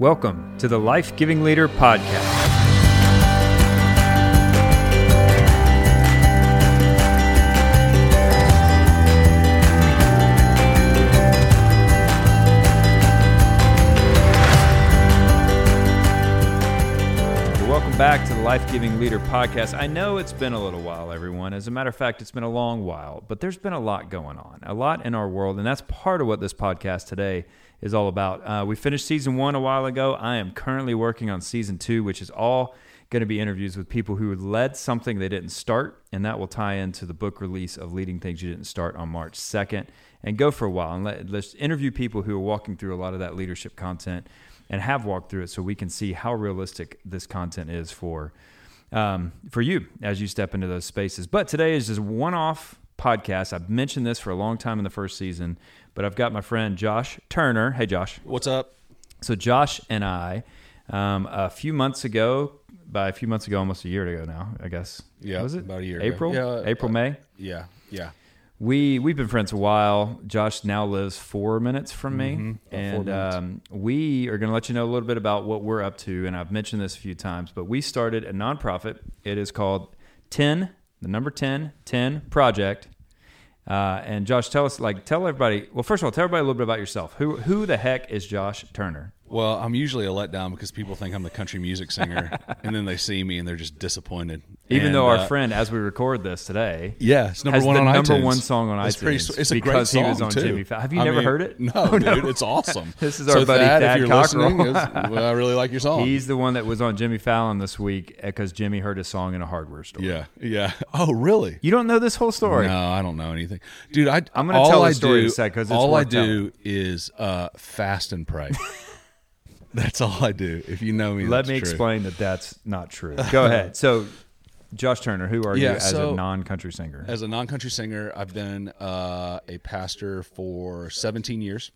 Welcome to the Life Giving Leader Podcast. Welcome back to the Life Giving Leader Podcast. I know it's been a little while, everyone. As a matter of fact, it's been a long while, but there's been a lot going on, a lot in our world, and that's part of what this podcast today is all about. Uh, we finished season one a while ago. I am currently working on season two, which is all going to be interviews with people who led something they didn't start, and that will tie into the book release of Leading Things You Didn't Start on March 2nd. And go for a while and let, let's interview people who are walking through a lot of that leadership content and have walked through it so we can see how realistic this content is for um, for you as you step into those spaces. But today is just one off podcast. I've mentioned this for a long time in the first season, but I've got my friend Josh Turner. Hey, Josh. What's up? So, Josh and I, um, a few months ago, by a few months ago, almost a year ago now, I guess. Yeah, was it about a year ago. April? Yeah, April, uh, May. Yeah, yeah. We we've been friends a while. Josh now lives four minutes from me, Mhm, and um, we are going to let you know a little bit about what we're up to. And I've mentioned this a few times, but we started a nonprofit. It is called Ten, the number 10, 10 Project. Uh, and Josh, tell us, like, tell everybody. Well, first of all, tell everybody a little bit about yourself. Who who the heck is Josh Turner? Well, I'm usually a letdown because people think I'm the country music singer, and then they see me and they're just disappointed. Even And, though our uh, friend, as we record this today, yeah, it's number one the on number iTunes. one song on it's iTunes Pretty, it's a because great he was on too. Jimmy Fallon. Have you I never mean, heard it? No, Oh, no. dude, it's awesome. This is so our buddy Thad, Thad if you're Cockrell. listening, is- well, I really like your song. He's the one that was on Jimmy Fallon this week because Jimmy heard his song in a hardware store. yeah, yeah. Oh, really? You don't know this whole story. No, I don't know anything, dude. I I'm gonna tell the I story in do, a sec 'cause it's all I worth telling. do is uh, fast and pray. That's all I do. If you know me, Let me true. explain that that's not true. Go ahead. So, Josh Turner, who are you as so- a non-country singer? As a non-country singer, I've been uh, a pastor for 17 years.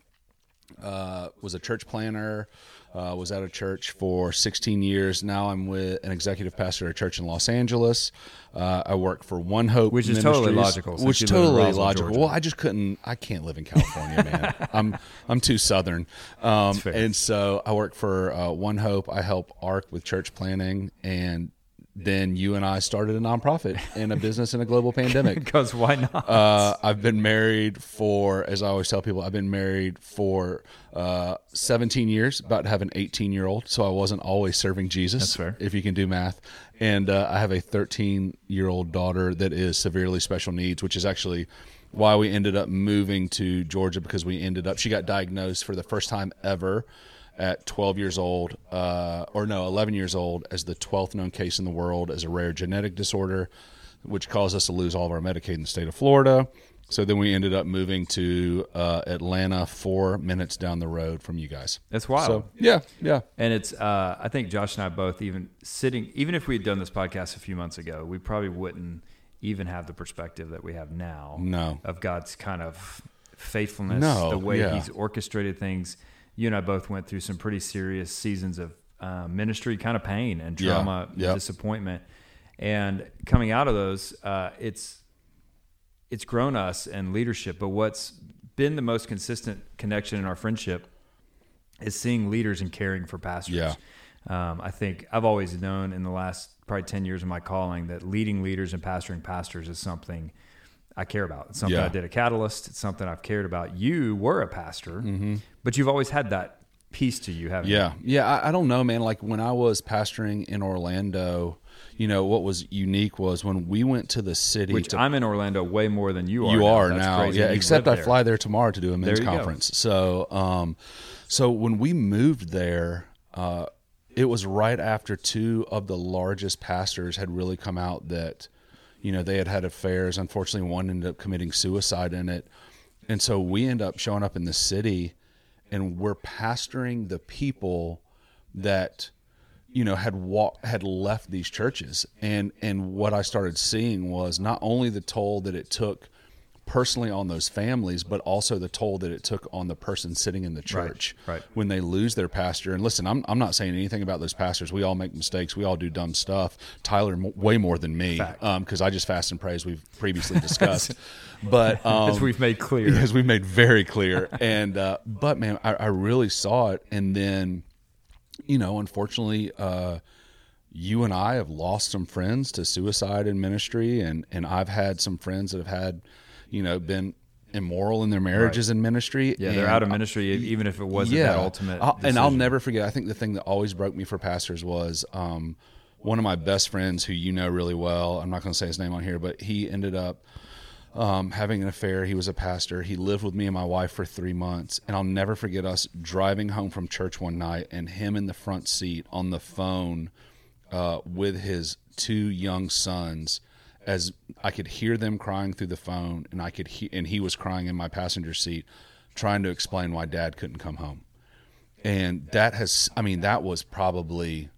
Uh, was a church planter. Uh, was at a church for 16 years. Now I'm with an executive pastor at a church in Los Angeles. Uh, I work for One Hope, Which is totally logical, Which in totally Roswell, logical. Georgia. Well, I just couldn't. I can't live in California, man. I'm I'm too southern. Um, and so I work for uh, One Hope. I help ARC with church planting and. Then you and I started a nonprofit and a business in a global pandemic. Because why not? Uh, I've been married for, as I always tell people, I've been married for uh, 17 years, about to have an 18 year old. So I wasn't always serving Jesus. That's fair. If you can do math. And uh, I have a 13 year old daughter that is severely special needs, which is actually why we ended up moving to Georgia because we ended up, she got diagnosed for the first time ever at 12 years old, uh, or no, 11 years old, as the 12th known case in the world as a rare genetic disorder, which caused us to lose all of our Medicaid in the state of Florida. So then we ended up moving to uh, Atlanta, four minutes down the road from you guys. That's wild. So yeah, yeah, and it's, uh, I think Josh and I both even sitting, even if we had done this podcast a few months ago, we probably wouldn't even have the perspective that we have now. no, of God's kind of faithfulness, No, the way yeah. He's orchestrated things. You and I both went through some pretty serious seasons of uh, ministry, kind of pain and Yeah, trauma, yep. disappointment, and coming out of those, uh, it's it's grown us and leadership. But what's been the most consistent connection in our friendship is seeing leaders and caring for pastors. Yeah. Um, I think I've always known in the last probably 10 years of my calling that leading leaders and pastoring pastors is something I care about. It's something Yeah. I did at Catalyst. It's something I've cared about. You were a pastor, Mm-hmm. but you've always had that piece to you, haven't you? yeah, yeah. I, I don't know, man. Like when I was pastoring in Orlando, you know what was unique was when we went to the city. Which to I'm in Orlando way more than you are. You now. are That's now, crazy. yeah. You Except I there. fly there tomorrow to do a men's you go. conference. So, um, so when we moved there, uh, it was right after two of the largest pastors had really come out that, you know, they had had affairs. Unfortunately, one ended up committing suicide in it, and so we end up showing up in the city, and we're pastoring the people that you know had wa- had left these churches and and what I started seeing was not only the toll that it took personally on those families but also the toll that it took on the person sitting in the church right. when they lose their pastor and listen I'm I'm not saying anything about those pastors we all make mistakes we all do dumb stuff Tyler m- way more than me Fact. um I just fast and pray as we've previously discussed but um As we've made clear. as we made very clear. and uh, but man, I, I really saw it, and then you know, unfortunately, uh, you and I have lost some friends to suicide in ministry, and and I've had some friends that have had, you know, been immoral in their marriages in ministry. Yeah, they're out of ministry, e- even if it wasn't that ultimate. I'll- and I'll never forget. I think the thing that always broke me for pastors was um, one of my best friends, who you know really well. I'm not going to say his name on here, but he ended up um, having an affair. He was a pastor. He lived with me and my wife for three months, and I'll never forget us driving home from church one night and him in the front seat on the phone uh, with his two young sons. As I could hear them crying through the phone, and I could he- and he was crying in my passenger seat, trying to explain why Dad couldn't come home. And that has, I mean, that was probably,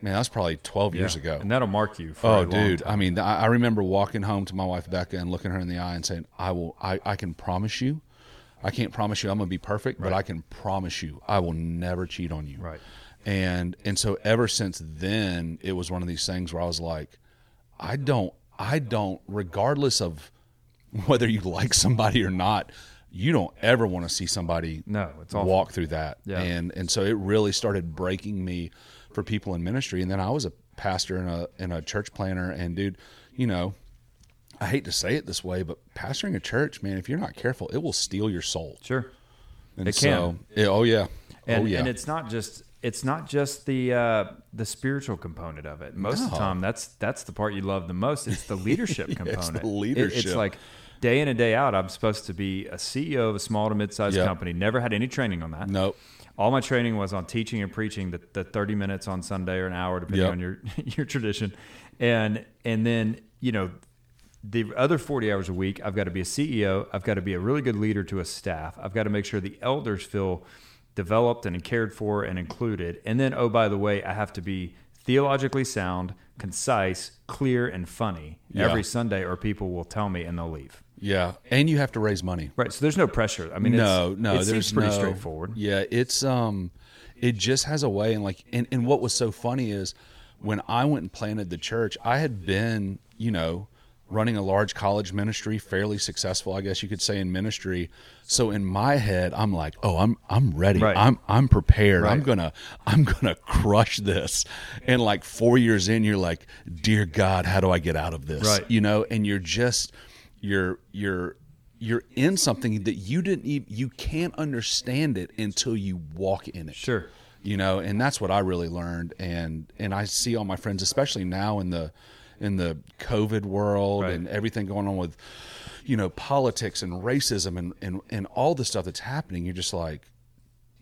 man, that was probably 12 years Yeah. ago. and that'll mark you. For oh, a Oh, dude! I mean, I, I remember walking home to my wife Becca and looking her in the eye and saying, "I will. I, I can promise you, I can't promise you I'm going to be perfect, but I can promise you I will never cheat on you." Right. And and so ever since then, it was one of these things where I was like, I don't, I don't, regardless of whether you like somebody or not, you don't ever want to see somebody No, it's awful. walk through that. Yeah. And and so it really started breaking me for people in ministry. And then I was a pastor and a and a church planter. And dude, you know, I hate to say it this way, but pastoring a church, man, if you're not careful, it will steal your soul. Sure. And It so, yeah, oh yeah, and, oh yeah, and it's not just it's not just the uh, the spiritual component of it. Most of the time, that's that's the part you love the most. It's the leadership the component. It- it's like day in and day out. I'm supposed to be a CEO of a small to mid sized Yep. company. Never had any training on that. nope. All my training was on teaching and preaching the, the 30 minutes on Sunday or an hour, depending Yep. on your your tradition, and and then you know the other 40 hours a week, I've got to be a CEO. I've got to be a really good leader to a staff. I've got to make sure the elders feel developed and cared for and included. And then, oh, by the way, I have to be theologically sound, concise, clear, and funny Yeah. every Sunday, or people will tell me and they'll leave. Yeah, and you have to raise money. Right. So there's no pressure. I mean, no, it's, no, it there's seems pretty no- straightforward. Yeah, it's um, it just has a way, and like, and, and what was so funny is when I went and planted the church, I had been, you know, running a large college ministry, fairly successful, I guess you could say, in ministry. So in my head, I'm like, oh, I'm I'm ready. Right. I'm I'm prepared. I'm gonna I'm gonna crush this. And like four years in, you're like, dear God, how do I get out of this? Right. You know, and you're just you're you're you're in something that you didn't even you can't understand it until you walk in it Sure. you know and that's what i really learned and and i see all my friends especially now in the in the covid world Right. and everything going on with you know politics and racism and and, and all the stuff that's happening you're just like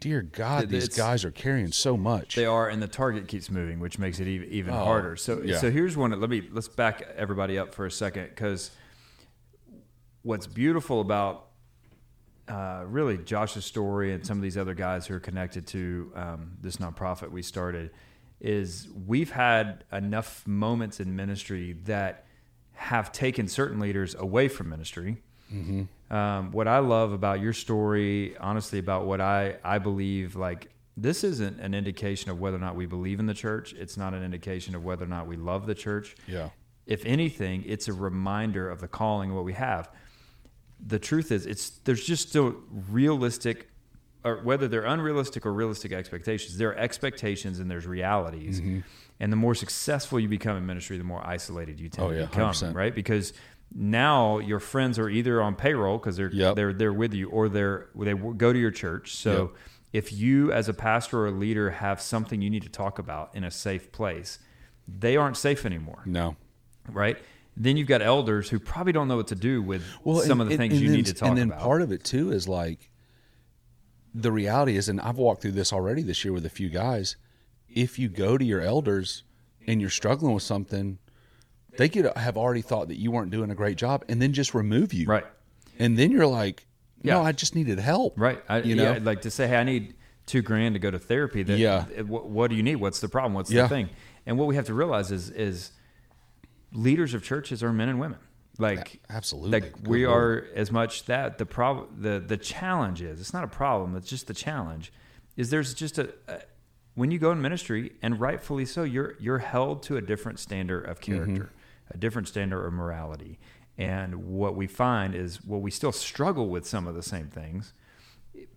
dear god these it's- guys are carrying so much They are, and the target keeps moving, which makes it even, even Oh, harder. So, yeah. so here's one. Let me let's back everybody up for a second, because what's beautiful about uh, really Josh's story and some of these other guys who are connected to um, this nonprofit we started is we've had enough moments in ministry that have taken certain leaders away from ministry. Um, what I love about your story, honestly, about what I, I believe, like, this isn't an indication of whether or not we believe in the church. It's not an indication of whether or not we love the church. yeah If anything, it's a reminder of the calling of what we have. The truth is, it's there's just still realistic, or whether they're unrealistic or realistic expectations. There are expectations and there's realities. Mm-hmm. And the more successful you become in ministry, the more isolated you tend Oh, to yeah, become, 100%. right? Because now your friends are either on payroll because they're Yep. they're they're with you, or they're they go to your church. So Yep. if you, as a pastor or a leader, have something you need to talk about in a safe place, they aren't safe anymore, no right? Then you've got elders who probably don't know what to do with some and- of the things and you need to talk about. And then about. part of it too is like the reality is, and I've walked through this already this year with a few guys. If you go to your elders and you're struggling with something, they could have already thought that you weren't doing a great job, and then just remove you. right, And then you're like, no, Yeah. I just needed help. right. I, You know? yeah, like to say, hey, I need two grand to go to therapy. That, Yeah. Eh, what, what do you need? What's the problem? What's Yeah. the thing? And what we have to realize is is leaders of churches are men and women. Like Absolutely. like Good we Lord. are as much that the problem the the challenge is it's not a problem it's just the challenge is there's just a, a when you go in ministry and rightfully so you're you're held to a different standard of mm-hmm. character a different standard of morality and what we find is well we still struggle with some of the same things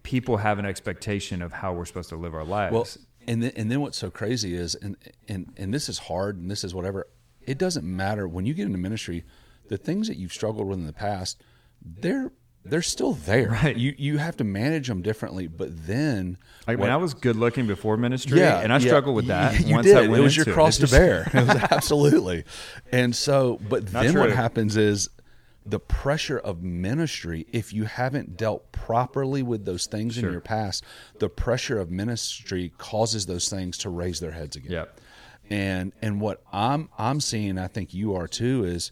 people have an expectation of how we're supposed to live our lives Well, and then, and then what's so crazy is and and and this is hard and this is whatever it doesn't matter when you get into ministry the things that you've struggled with in the past they're they're still there Right. you you have to manage them differently but then Like when I was good looking before ministry, yeah, and I yeah, struggled with that. You, you once did. I it was your cross It to bear. It was absolutely. And so, but Not then what happens is the pressure of ministry. If you haven't dealt properly with those things Sure. in your past, the pressure of ministry causes those things to raise their heads again. Yep. And and what I'm I'm seeing, I think you are too, is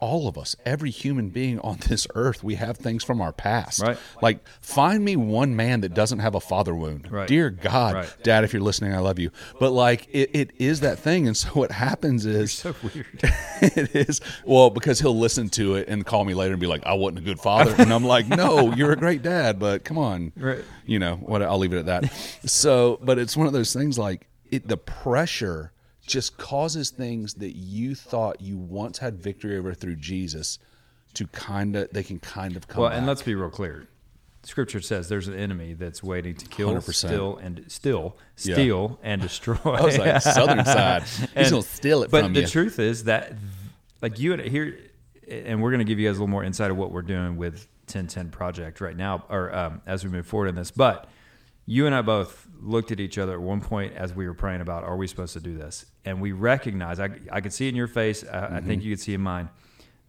all of us, every human being on this earth, we have things from our past. Right. Like, find me one man that doesn't have a father wound. Right. Dear God, Right. Dad, if you're listening, I love you. But like, it, it is that thing. And so what happens is, So weird. it is well because he'll listen to it and call me later and be like, "I wasn't a good father," and I'm like, "No, you're a great dad, but come on, Right. you know what? I'll leave it at that." so, but it's one of those things like it. The pressure just causes things that you thought you once had victory over through Jesus to kind of they can kind of come. Well, and let's be real clear. Scripture says there's an enemy that's waiting to kill, 100%. steal, and still Yeah. steal and destroy. I was like Southern side. He's And- gonna steal it but the you. truth is that, like you and here, and we're going to give you guys a little more insight of what we're doing with 1010 Project right now, or um, as we move forward in this. But you and I both looked at each other at one point as we were praying about, are we supposed to do this? And we recognize, I, I could see in your face, I, I Mm-hmm. think you could see in mine,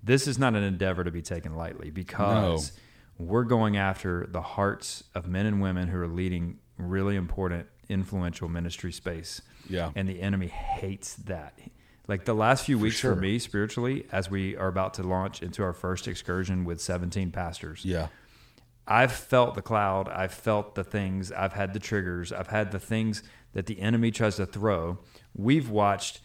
this is not an endeavor to be taken lightly because we're going after the hearts of men and women who are leading really important, influential ministry space. Yeah. And the enemy hates that. Like the last few weeks sure. for me spiritually, as we are about to launch into our first excursion with 17 pastors, yeah, I've felt the cloud. I've felt the things. I've had the triggers. I've had the things that the enemy tries to throw. We've watched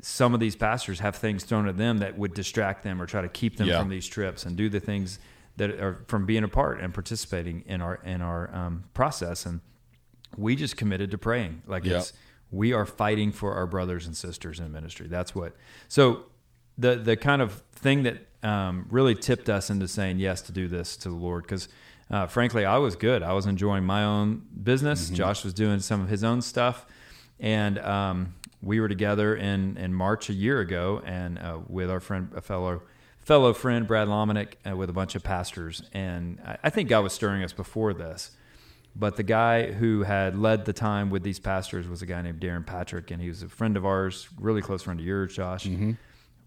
some of these pastors have things thrown at them that would distract them or try to keep them Yeah. from these trips and do the things that are from being a part and participating in our in our um, process. And we just committed to praying. Like Yeah. it's we are fighting for our brothers and sisters in ministry. That's what. So the the kind of thing that um, really tipped us into saying yes to do this to the Lord because. Uh, frankly, I was good. I was enjoying my own business. Josh was doing some of his own stuff, and um, we were together in, in March a year ago, and uh, with our friend, a fellow fellow friend, Brad Lomenick, uh, with a bunch of pastors. And I, I think God was stirring us before this. But the guy who had led the time with these pastors was a guy named Darrin Patrick, and he was a friend of ours, really close friend of yours, Josh.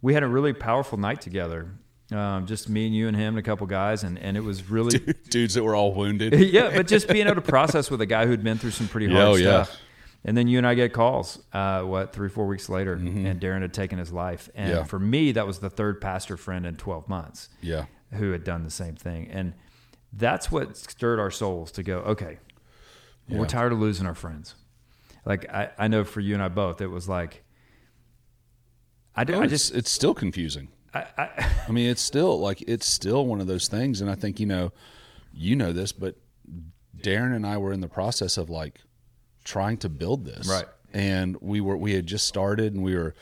We had a really powerful night together, um, just me and you and him and a couple guys, and, and it was really dudes that were all wounded. yeah, but just being able to process with a guy who'd been through some pretty hard Yeah, oh, yeah. stuff. And then you and I get calls, uh, what, three, four weeks later, and Darrin had taken his life. And Mm-hmm. Yeah. for me, that was the third pastor friend in 12 months Yeah, who had done the same thing. And that's what stirred our souls to go, okay, Yeah. we're tired of losing our friends. Like, I, I know for you and I both, it was like, I, do, oh, I it's, just, it's still confusing. I, I, I mean, it's still like it's still one of those things, and I think you know, you know this, but Darrin and I were in the process of like trying to build this, Right. And we were we had just started, and we were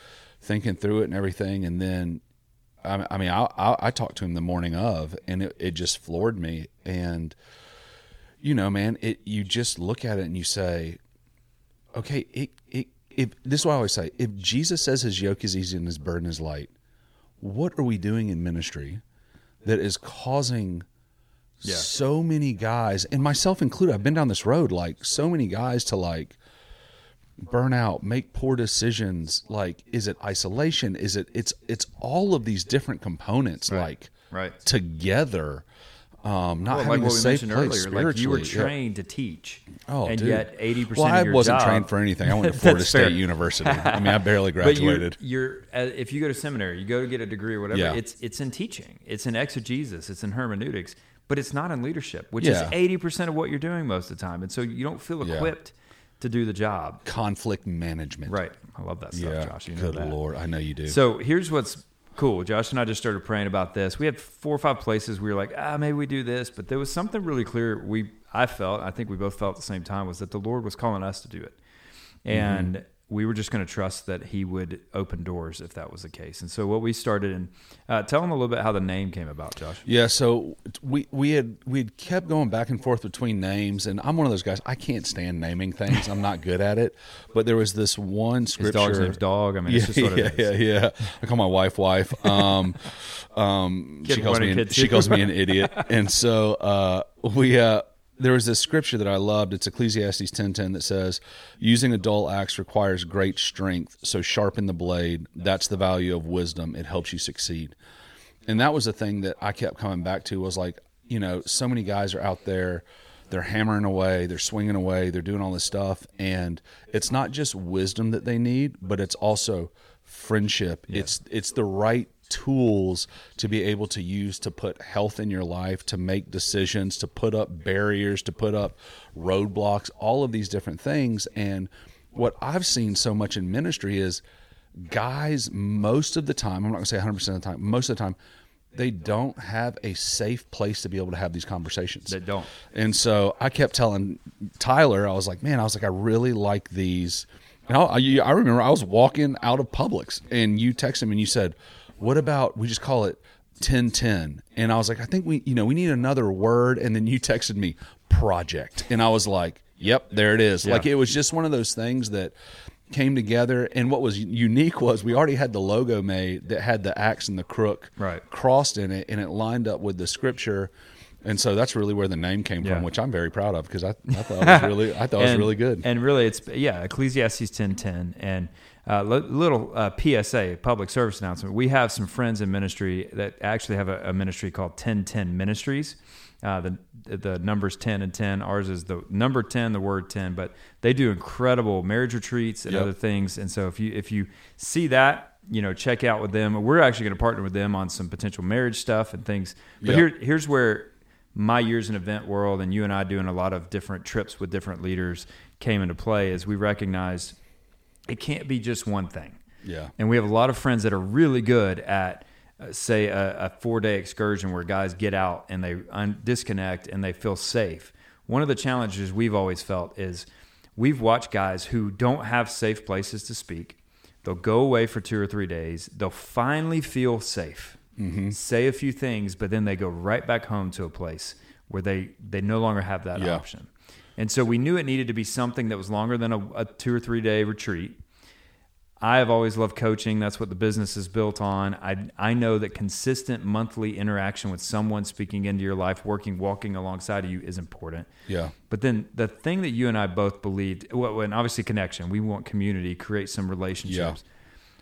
thinking through it and everything, and then I, I mean, I, I I talked to him the morning of, and it, it just floored me, and you know, man, it you just look at it and you say, okay, it it. If, this is what I always say: If Jesus says His yoke is easy and His burden is light, what are we doing in ministry that is causing Yeah. so many guys and myself included i've been down this road like so many guys to like burn out make poor decisions like is it isolation is it it's it's all of these different components like right. together um not Well, having like what a we safe mentioned place earlier, like you were spiritually. Yeah. trained to teach, Oh, and dude. yet eighty percent. well, I of your wasn't job, trained for anything. I went to Florida State fair. University. I mean, I barely But you're, graduated. you're uh, if you go to seminary, you go to get a degree or whatever. Yeah. It's it's in teaching, it's in exegesis, it's in hermeneutics, but it's not in leadership, which Yeah. is eighty percent of what you're doing most of the time, and so you don't feel equipped to do the job. Conflict management. Right. I love that stuff. Josh. You know Good that. lord, I know you do. So here's what's cool. Josh and I just started praying about this. We had four or five places we were like, ah, maybe we do this, but there was something really clear. We I felt, I think we both felt at the same time, was that the Lord was calling us to do it. And we were just going to trust that he would open doors if that was the case. And so what we started and uh, tell them a little bit how the name came about, Josh. Yeah, so we we had we had kept going back and forth between names, and I'm one of those guys. I can't stand naming things. I'm not good at it. But there was this one scripture. His dog's name's Dog. I mean, yeah, it's just what yeah, yeah, yeah. I call my wife wife. Um, um, she calls me an, she calls me an idiot, and so uh, we. Uh, there was this scripture that I loved. It's Ecclesiastes 10:10 that says, "Using a dull axe requires great strength, so sharpen the blade. That's the value of wisdom. It helps you succeed." And that was the thing that I kept coming back to was like, you know, so many guys are out there, they're hammering away, they're swinging away, they're doing all this stuff, and it's not just wisdom that they need, but it's also friendship. It's it's the right tools to be able to use to put health in your life, to make decisions, to put up barriers, to put up roadblocks, all of these different things. And what I've seen so much in ministry is guys most of the time, I'm not going to say 100% of the time, most of the time they don't have a safe place to be able to have these conversations. They don't. And so I kept telling Tyler, I was like, man, I was like, I really like these. And I, I I remember I was walking out of Publix and you texted me and you said, what about, we just call it 1010. And I was like, I think we, you know, we need another word. And then you texted me project. And I was like, yep, there it is. Like it was just one of those things that came together. And what was unique was we already had the logo made that had the axe and the crook Right. crossed in it and it lined up with the scripture. And so that's really where the name came Yeah. from, which I'm very proud of because I, I thought it was really, I thought it was really good. And really, it's yeah, Ecclesiastes ten ten, and uh, little uh, PSA, public service announcement. We have some friends in ministry that actually have a, a ministry called ten ten Ministries. Uh, the the numbers ten and ten. Ours is the number ten, the word ten. But they do incredible marriage retreats and Yep. other things. And so if you if you see that, you know, check out with them. We're actually going to partner with them on some potential marriage stuff and things. But Yep. here here's where my years in event world and you and I doing a lot of different trips with different leaders came into play is we recognized it can't be just one thing. Yeah. And we have a lot of friends that are really good at, uh, say, a, a four day excursion where guys get out and they un- disconnect and they feel safe. One of the challenges we've always felt is we've watched guys who don't have safe places to speak. They'll go away for two or three days. They'll finally feel safe, Mm-hmm. say a few things, but then they go right back home to a place where they, they no longer have that Yeah. option. And so we knew it needed to be something that was longer than a, a two or three day retreat. I have always loved coaching. That's what the business is built on. I, I know that consistent monthly interaction with someone speaking into your life, working, walking alongside of you is important. Yeah. But then the thing that you and I both believed, well, and obviously connection, we want community, create some relationships.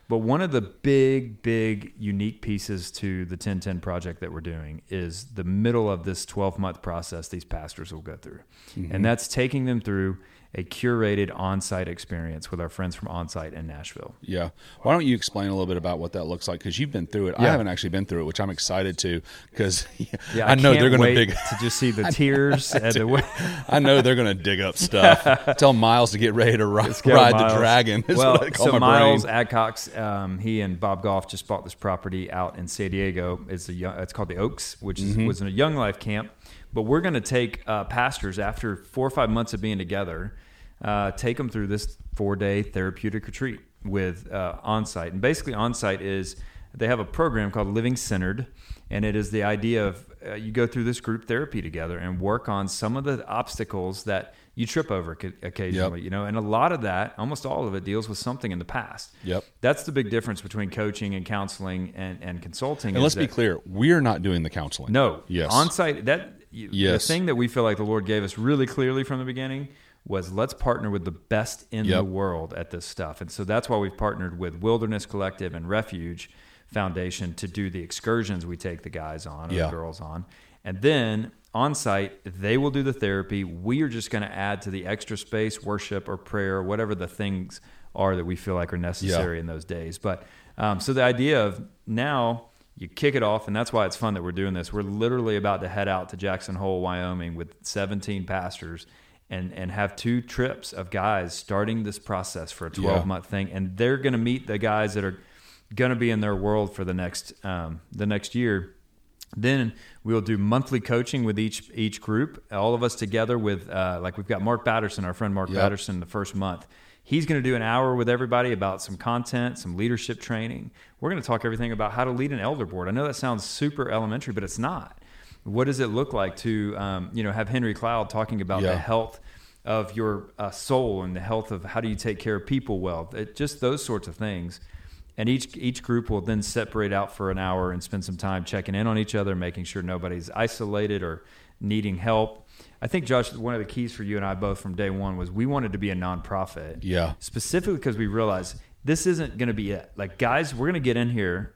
But one of the big, big, unique pieces to the 1010 project that we're doing is the middle of this 12 month process these pastors will go through. And mm-hmm. that's taking them through a curated on site experience with our friends from Onsite in Nashville. Yeah. Why don't you explain a little bit about what that looks like? Because you've been through it. I haven't actually been through it, which I'm excited to. Because Yeah, I, know they're going to dig. to just see the tears and the way. I know they're going to dig up stuff. Tell Miles to get ready to ri- ride Miles. the dragon. well, I so Miles brain. Adcox, um, he and Bob Goff just bought this property out in San Diego. It's a young, it's called the Oaks, which is, Mm-hmm. was in a Young Life camp. But we're going to take uh, pastors after four or five months of being together, uh, take them through this four day therapeutic retreat with uh, onsite. And basically, onsite is they have a program called Living Centered, and it is the idea of uh, you go through this group therapy together and work on some of the obstacles that you trip over occasionally. You know, and a lot of that, almost all of it, deals with something in the past. Yep. That's the big difference between coaching and counseling and, and consulting. And let's be clear, we're not doing the counseling. no. Yes. On site, that Yes. the thing that we feel like the Lord gave us really clearly from the beginning was let's partner with the best in Yep. the world at this stuff. And so that's why we've partnered with Wilderness Collective and Refuge Foundation to do the excursions we take the guys on or Yeah. the girls on. And then Onsite, they will do the therapy. We are just going to add to the extra space, worship or prayer, whatever the things are that we feel like are necessary in those days. But um, so the idea of now you kick it off, and that's why it's fun that we're doing this. We're literally about to head out to Jackson Hole, Wyoming, with 17 pastors. And, and have two trips of guys starting this process for a 12 month thing and they're going to meet the guys that are going to be in their world for the next um, the next year Then we'll do monthly coaching with each each group, all of us together with uh, like we've got Mark Batterson, our friend Mark Yep. Batterson, the first month. He's going to do an hour with everybody about some content, some leadership training. We're going to talk everything about how to lead an elder board. I know that sounds super elementary, but it's not. What does it look like to um, you know have Henry Cloud talking about Yeah. the health of your uh, soul and the health of how do you take care of people well? It, just those sorts of things and each each group will then separate out for an hour and spend some time checking in on each other, making sure nobody's isolated or needing help. I think Josh, one of the keys for you and I both from day one was we wanted to be a nonprofit. Yeah. Specifically because we realized this isn't going to be it. Like guys, we're going to get in here,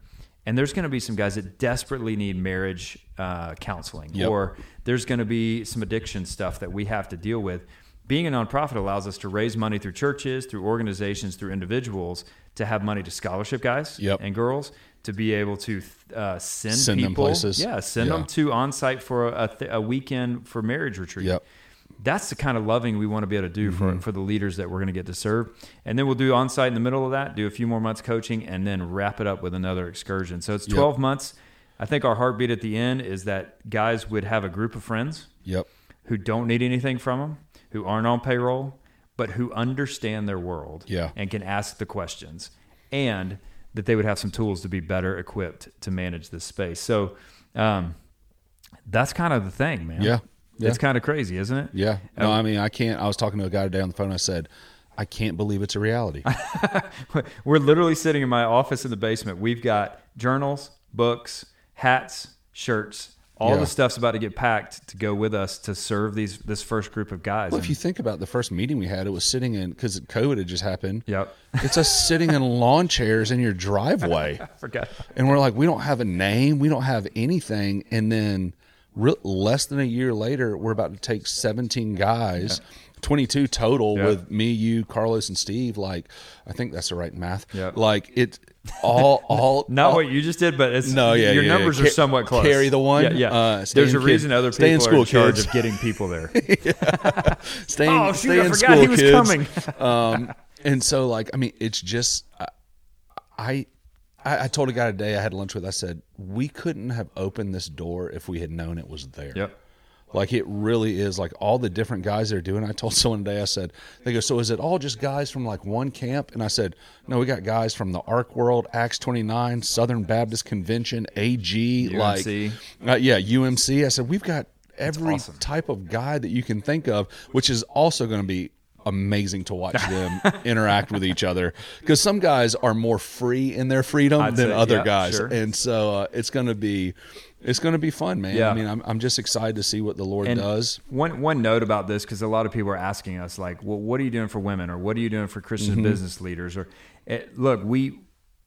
and there's going to be some guys that desperately need marriage uh, counseling, Yep. or there's going to be some addiction stuff that we have to deal with. Being a nonprofit allows us to raise money through churches, through organizations, through individuals to have money to scholarship guys Yep. and girls to be able to uh, send, Send them people, places. yeah, send Yeah. them to Onsite for a, th- a weekend for marriage retreat. Yep. That's the kind of loving we want to be able to do Mm-hmm. for, for the leaders that we're going to get to serve. And then we'll do Onsite in the middle of that, do a few more months coaching, and then wrap it up with another excursion. So it's Yep. 12 months. I think our heartbeat at the end is that guys would have a group of friends Yep. who don't need anything from them, who aren't on payroll, but who understand their world Yeah. and can ask the questions, and that they would have some tools to be better equipped to manage this space. So um, that's kind of the thing, man. Yeah. Yeah. It's kind of crazy, isn't it? Yeah. No, Um, I mean, I can't. I was talking to a guy today on the phone. I said, I can't believe it's a reality. We're literally sitting in my office in the basement. We've got journals, books, hats, shirts. All Yeah. the stuff's about to get packed to go with us to serve these this first group of guys. Well, if you think about the first meeting we had, it was sitting in because COVID had just happened. Yep. It's us sitting in lawn chairs in your driveway, I forgot. and we're like, we don't have a name, we don't have anything, and then re- less than a year later, we're about to take 17 guys. 22 total Yeah. with me, you, Carlos, and Steve. Like, I think that's the right math. Yeah. Like it, all, all, Not all, what you just did, but it's No, yeah, your yeah, numbers yeah. are somewhat close. carry the one, Yeah, yeah. uh, There's a kid- reason other stay in people are in school, charge kids. of getting people there. stay in. Oh, shoot, stay I in forgot school, he was kids. coming. um, and so, like, I mean, it's just, I, I, I told a guy today I had lunch with. I said we couldn't have opened this door if we had known it was there. Yep. Like it really is. Like all the different guys they're doing. I told someone today. I said they go. So is it all just guys from like one camp? And I said no. We got guys from the ARC World, Acts twenty nine, Southern Baptist Convention, AG, like uh, yeah, UMC. I said we've got every awesome. type of guy that you can think of, which is also going to be amazing to watch them interact with each other because some guys are more free in their freedom I'd than say, other yeah, guys sure. and so uh, it's going to be it's going to be fun man Yeah. i mean I'm, I'm just excited to see what the lord And does One one note about this because a lot of people are asking us like, well, what are you doing for women, or what are you doing for Christian Mm-hmm. business leaders, or eh, look, we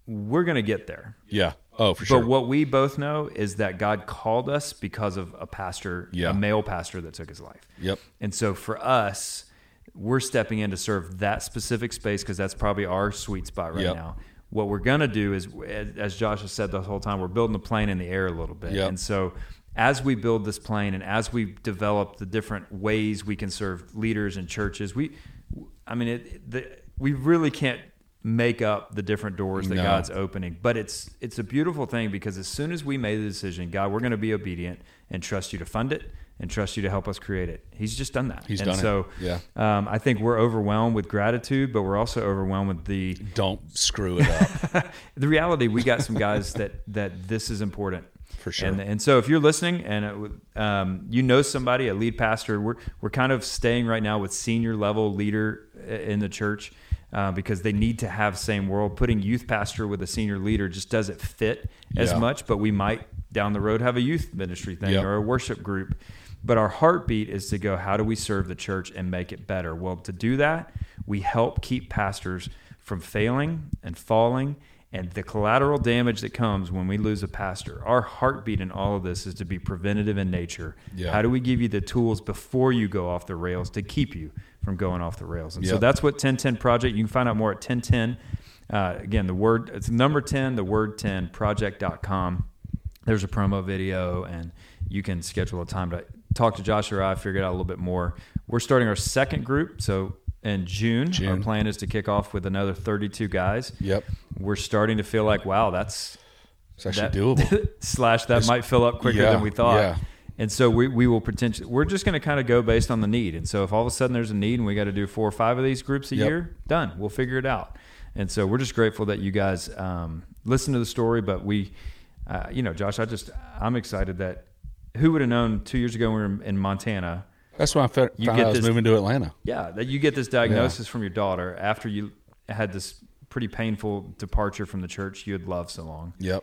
we're gonna get there. yeah oh for sure But what we both know is that God called us because of a pastor, Yeah. a male pastor that took his life. Yep. And so for us, we're stepping in to serve that specific space because that's probably our sweet spot right Yep. now. What we're going to do is, as Josh has said the whole time, we're building the plane in the air a little bit. Yep. And so as we build this plane and as we develop the different ways we can serve leaders and churches, we, I mean, it, the, we really can't make up the different doors that No. God's opening. But it's it's a beautiful thing because as soon as we made the decision, God, we're going to be obedient and trust you to fund it and trust you to help us create it. He's just done that. He's and done it. so, Yeah. Um, I think we're overwhelmed with gratitude, but we're also overwhelmed with the don't screw it up the reality. We got some guys that that this is important. For sure. And, and so if you're listening and it, um, you know somebody, a lead pastor, we're, we're kind of staying right now with senior level leader in the church uh, because they need to have same world. Putting youth pastor with a senior leader just doesn't fit as Yeah. much, but we might down the road have a youth ministry thing Yep. or a worship group. But our heartbeat is to go, how do we serve the church and make it better? Well, to do that, we help keep pastors from failing and falling and the collateral damage that comes when we lose a pastor. Our heartbeat in all of this is to be preventative in nature. Yeah. How do we give you the tools before you go off the rails to keep you from going off the rails? And so that's what 1010 Project, you can find out more at 1010. Uh, again, the word, it's number 10, the word 10, project.com. There's a promo video, and you can schedule a time to talk to Josh or I, figure it out a little bit more. We're starting our second group. So in June, our plan is to kick off with another 32 guys Yep. we're starting to feel like, wow, that's It's actually that- doable. slash that might fill up quicker yeah, than we thought. yeah. And so we, we will potentially we're just going to kind of go based on the need. And so if all of a sudden there's a need and we got to do four or five of these groups a Yep. year, done. We'll figure it out. And so we're just grateful that you guys um, listen to the story. But we, uh, you know, Josh, I just I'm excited that who would have known two years ago when we were in Montana. That's when I fe- You get I was this- moving to Atlanta. Yeah, that you get this diagnosis from your daughter after you had this pretty painful departure from the church you had loved so long. Yep.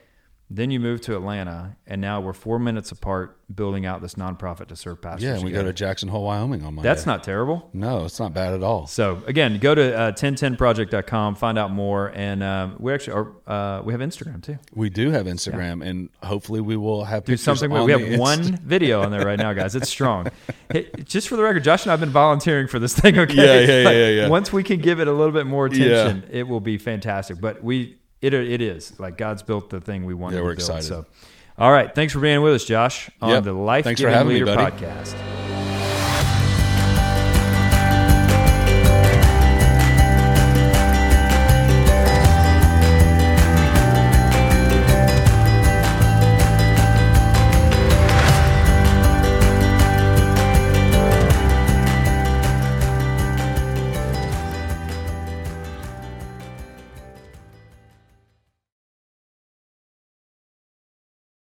Then you move to Atlanta, and now we're four minutes apart building out this nonprofit to serve pastors. Yeah, and we go to Jackson Hole, Wyoming on Monday. That's not terrible. No, it's not bad at all. So again, go to uh, 1010project.com, find out more, and um, we actually are, uh, we have Instagram too. We do have Instagram, and hopefully we will have Do something. We have one video on there right now, guys. It's strong. Hey, just for the record, Josh and I have been volunteering for this thing. Okay, Yeah, yeah, yeah, yeah, yeah. Once we can give it a little bit more attention, it will be fantastic. But we, it, it is like God's built the thing we wanted Yeah, we're to build. excited. So, all right, thanks for being with us, Josh, on Yep. the Life Giving me, Leader buddy. podcast.